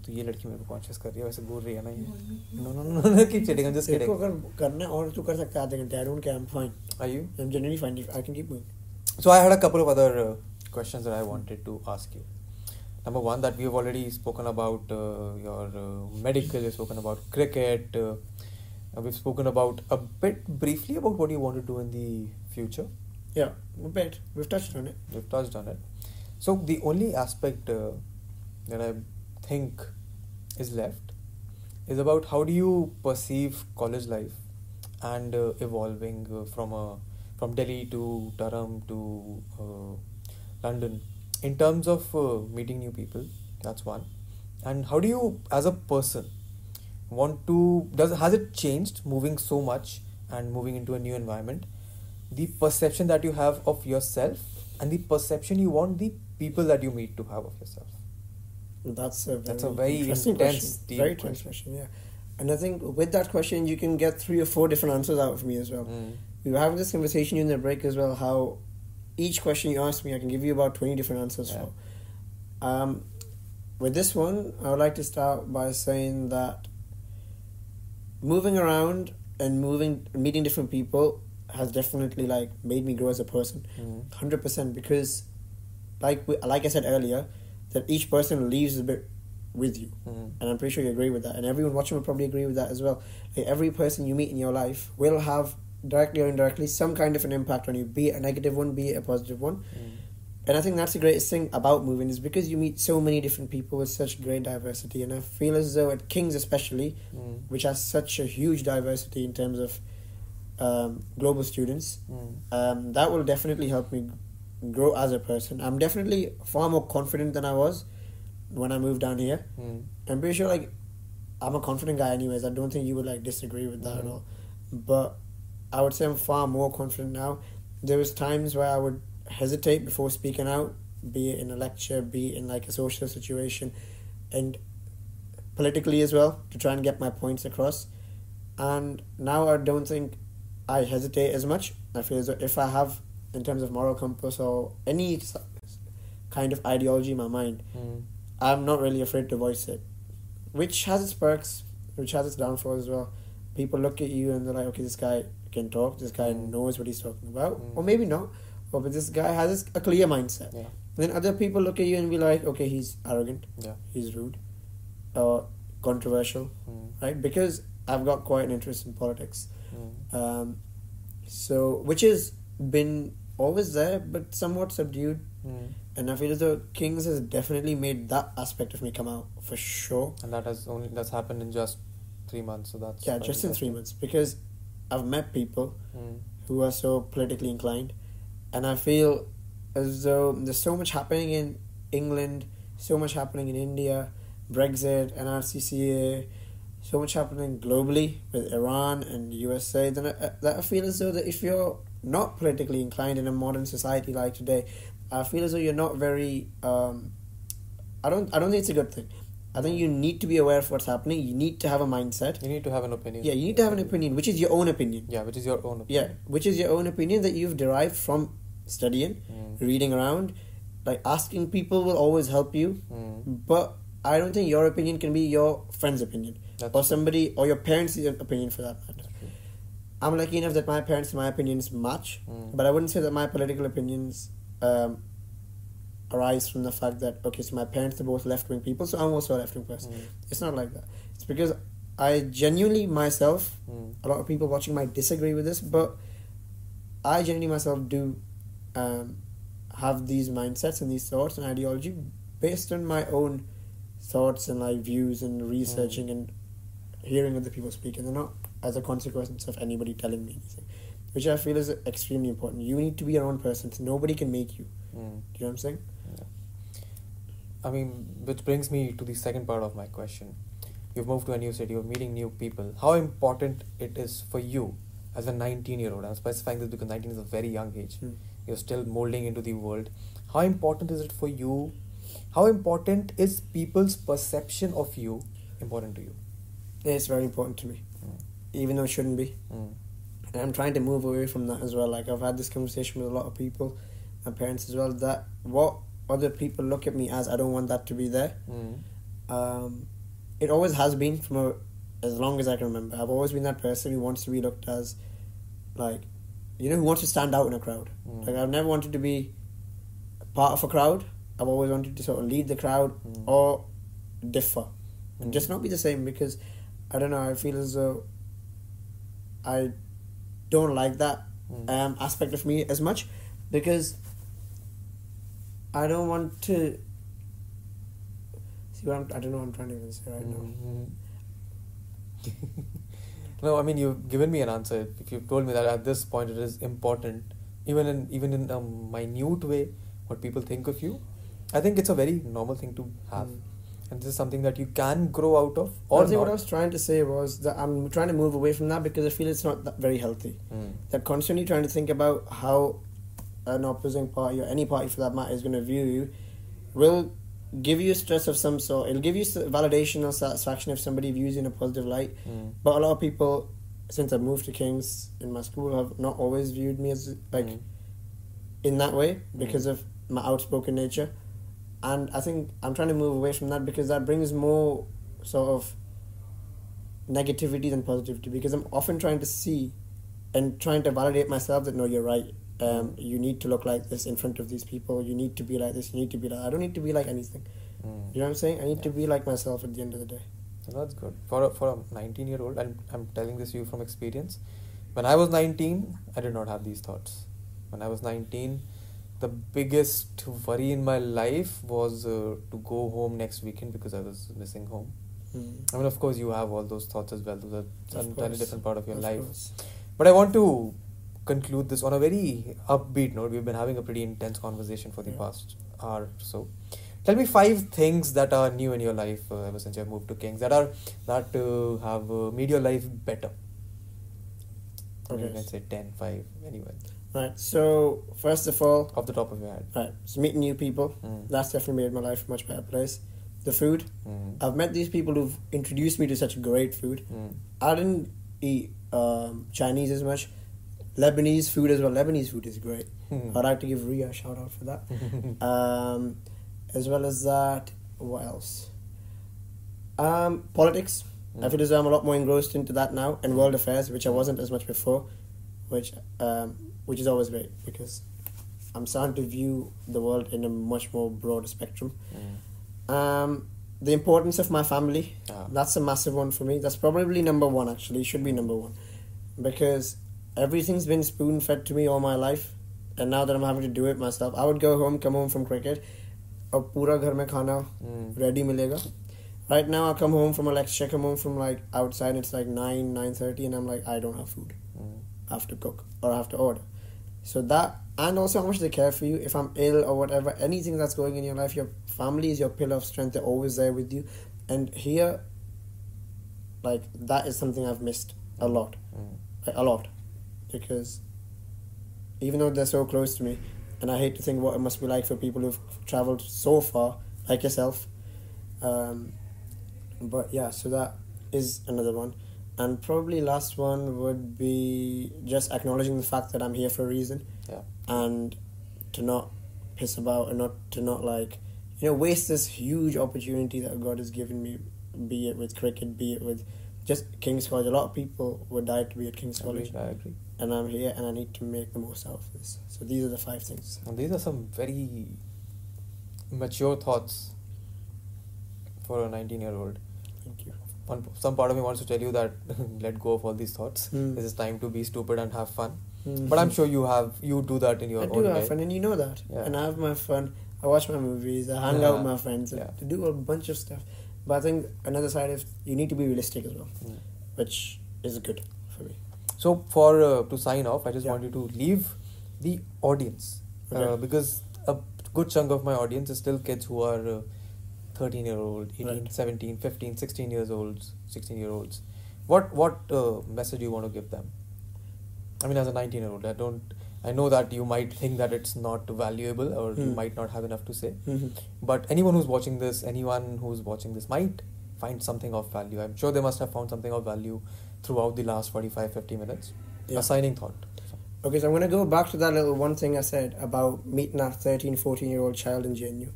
तो ये लड़की मेरे को conscious कर रही है वैसे बोल रही है ना ये। नो नो नो नो की चीटिंग जस्ट किडिंग अगर करना और तू कर सकता है आधे घंटे I don't care I am fine are you I am generally fine I can keep going so I had a couple of other questions that I wanted to ask you number one that we have already spoken about your medical spoken about cricket we have spoken about a bit briefly about what you want to do in the future Yeah, a bit. We've touched on it. We've touched on it. So the only aspect uh, that I think is left is about how do you perceive college life and uh, evolving uh, from a from Delhi to Durham to uh, London in terms of uh, meeting new people. That's one. And how do you, as a person, want to does has it changed moving so much and moving into a new environment? The perception that you have of yourself and the perception you want the people that you meet to have of yourself. That's a very, That's a very interesting intense, question. very intense question, yeah. And I think with that question, you can get three or four different answers out of me as well. Mm. We were having this conversation in the break as well. How each question you ask me, I can give you about twenty different answers Yeah. for. Um, with this one, I would like to start by saying that moving around and moving, meeting different people has definitely like made me grow as a person. Mm. Hundred percent, because like we, like I said earlier, that each person leaves a bit with you, Mm. and I'm pretty sure you agree with that, and everyone watching will probably agree with that as well. Like every person you meet in your life will have directly or indirectly some kind of an impact on you, be it a negative one, be it a positive one. Mm. And I think that's the greatest thing about moving is because you meet so many different people with such great diversity, and I feel as though at Kings especially, Mm. which has such a huge diversity in terms of um, global students, Mm. um, that will definitely help me grow as a person. I'm definitely far more confident than I was when I moved down here. Mm. I'm pretty sure like I'm a confident guy anyways. I don't think you would like disagree with that at Mhm. all. But I would say I'm far more confident now. There was times where I would hesitate before speaking out, be it in a lecture, be it in like a social situation, and politically as well to try and get my points across. And now I don't think I hesitate as much. I feel as though if I have, in terms of moral compass or any kind of ideology in my mind, Mm. I'm not really afraid to voice it, which has its perks, which has its downfalls as well. People look at you and they're like, okay, this guy can talk, this guy Mm. knows what he's talking about, Mm. or maybe not, or but this guy has a clear mindset. Yeah. Then other people look at you and be like, okay, he's arrogant, Yeah. he's rude, or controversial, Mm. right? Because I've got quite an interest in politics. Mm. Um, so, which has been always there, but somewhat subdued. Mm. And I feel as though Kings has definitely made that aspect of me come out for sure. And that has only that's happened in just three months. So that's Yeah, just in three months because I've met people Mm. who are so politically inclined, and I feel as though there's so much happening in England, so much happening in India, Brexit, NRCCA, so much happening globally with Iran and USA. Then I, that I feel as though that if you're not politically inclined in a modern society like today, I feel as though you're not very. Um, I don't. I don't think it's a good thing. I think you need to be aware of what's happening. You need to have a mindset. You need to have an opinion. Yeah, you need to have an opinion, which is your own opinion. Yeah, which is your own Opinion. Yeah, which is your own opinion that you've derived from studying, Mm. reading around. Like asking people will always help you, Mm. but I don't think your opinion can be your friend's opinion That's or true. somebody or your parents' opinion for that matter. I'm lucky enough that my parents and my opinions match, Mm. but I wouldn't say that my political opinions um, arise from the fact that okay, so my parents are both left wing people, so I'm also a left wing person. Mm. It's not like that. It's because I genuinely myself Mm. a lot of people watching might disagree with this, but I genuinely myself do um, have these mindsets and these thoughts and ideology based on my own thoughts and like views and researching and hearing other people speak, and they're not as a consequence of anybody telling me anything, which I feel is extremely important. You need to be your own person. So nobody can make you. Mm. Do you know what I'm saying? I mean, which brings me to the second part of my question. You've moved to a new city, you're meeting new people. How important it is for you as a 19 year old? I'm specifying this because 19 is a very young age. Hmm. You're still molding into the world. How important is it for you? How important is people's perception of you important to you? It's very important to me, Mm. even though it shouldn't be. Mm. And I'm trying to move away from that as well. Like I've had this conversation with a lot of people, my parents as well. That what other people look at me as, I don't want that to be there. Mm. Um, it always has been from a, as long as I can remember. I've always been that person who wants to be looked as, like, you know, who wants to stand out in a crowd. Mm. Like I've never wanted to be part of a crowd. I've always wanted to sort of lead the crowd Mm. or differ, Mm. and just not be the same because I don't know. I feel as though I don't like that Mm. um, aspect of me as much because I don't want to see what I'm, I don't know what I'm trying to even say right now. Mhm. no, I mean you've given me an answer. If you've told me that at this point it is important, even in even in a minute way, what people think of you, I think it's a very normal thing to have, Mm. And this is something that you can grow out of or what I was trying to say was that I'm trying to move away from that because I feel it's not that very healthy. Mm. That constantly trying to think about how an opposing party or any party for that matter is going to view you will give you stress of some sort. It'll give you validation or satisfaction if somebody views you in a positive light. Mm. But a lot of people, since I've moved to Kings in my school, have not always viewed me as like Mm. in that way because of my outspoken nature. And I think I'm trying to move away from that because that brings more sort of negativity than positivity because I'm often trying to see and trying to validate myself that no, you're right. Um, you need to look like this in front of these people. You need to be like this. You need to be like. I don't need to be like anything. Mm. You know what I'm saying? I need to be like myself at the end of the day. That's good for a, for a 19 year old, and I'm telling this to you from experience. When I was 19, I did not have these thoughts. When I was 19, the biggest worry in my life was uh, to go home next weekend because I was missing home. Mm. I mean, of course, you have all those thoughts as well. Those are an entirely different part of your Of life. course. But I want to conclude this on a very upbeat note. We've been having a pretty intense conversation for the Yeah. past hour or so. Tell me five things that are new in your life uh, ever since you have moved to Kings that are that uh, have uh, made your life better. Or You Okay. can say 10, 5, anyway, Right. So first of all, off the top of your head. right. So meeting new people. Mm. That's definitely made my life a much better place. The food. Mm. I've met these people who've introduced me to such great food. Mm. I didn't eat um, Chinese as much. Lebanese food as well. Lebanese food is great. Hmm. I'd like to give Ria a shout out for that. um, as well as that, what else? Um, politics. I Mm. feel as though I'm a lot more engrossed into that now, and world affairs, which I wasn't as much before, which um, which is always great because I'm starting to view the world in a much more broader spectrum. Mm. Um, the importance of my family. Ah. That's a massive one for me. That's probably number one, actually. Should be number one. Because everything's been spoon fed to me all my life. And now that I'm having to do it myself, I would go home, come home from cricket, और पूरा घर में खाना Mm. ready मिलेगा. Right now, I come home from a lecture, come home from like outside, it's like 9, 9.30, and I'm like, I don't have food. Mm. I have to cook or I have to order. So that, and also how much they care for you. If I'm ill or whatever, anything that's going in your life, your family is your pillar of strength. They're always there with you. And here, like, that is something I've missed a lot. Mm. Like, a lot. Because even though they're so close to me, and I hate to think what it must be like for people who've traveled so far, like yourself. Um, but yeah, so that is another one. And probably last one would be just acknowledging the fact that I'm here for a reason Yeah. and to not piss about and not to not like you know waste this huge opportunity that God has given me, be it with cricket, be it with just King's College. A lot of people would die to be at King's College, Agreed, I agree. and I'm here and I need to make the most out of this. So these are the five things. And these are some very mature thoughts for a 19 year old. One, some part of me wants to tell you that let go of all these thoughts. Mm. This is time to be stupid and have fun. Mhm. But I'm sure you have you do that in your I own do have way. fun, and you know that. Yeah. And I have my fun. I watch my movies. I hang out with my friends. Yeah. To do a bunch of stuff. But I think another side is you need to be realistic as well, Mm. which is good for me. So for uh, to sign off, I just Yeah. want you to leave the audience uh, because a good chunk of my audience is still kids who are uh, 13 year old, 18, Right. 17, 15, 16 years old, 16 year olds. What what uh, message do you want to give them? I mean, as a 19 year old, I don't. I know that you might think that it's not valuable or you Hmm. might not have enough to say. Mhm. But anyone who's watching this, anyone who's watching this might find something of value. I'm sure they must have found something of value throughout the last 45, 50 minutes. Yeah. A signing thought. Okay, so I'm going to go back to that little one thing I said about meeting that 13, 14 year old child in JNU.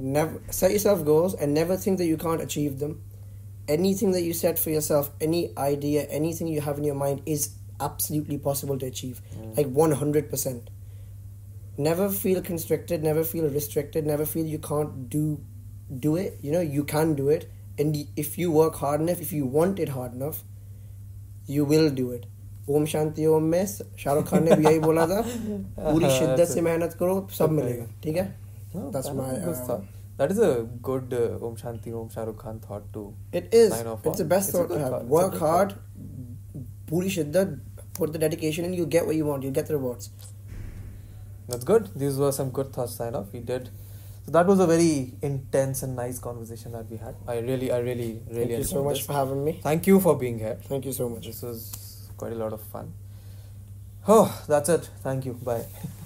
Never set yourself goals and never think that you can't achieve them. Anything that you set for yourself, any idea, anything you have in your mind is absolutely possible to achieve. Mm. Like 100%. Never feel constricted, never feel restricted, never feel you can't do do it. You know, you can do it. And y- if you work hard enough, if you want it hard enough, you will do it. Om Shanti Om में शाहरुख खान ने भी यही बोला था पूरी शिद्दत That's से it. मेहनत करो सब Okay. मिलेगा ठीक है that's my um, thought. That is a good uh, Om Shanti Om Shahrukh Khan thought too. It is. It's the best it's thought, thought. Work hard, puri shiddat, put the dedication in, you get what you want, you get the rewards. That's good. These were some good thoughts, sign off. We did. So that was a very intense and nice conversation that we had. I really, I really, really. Thank you so much this. for having me. Thank you for being here. Thank you so much. This was quite a lot of fun. Oh, that's it. Thank you. Bye.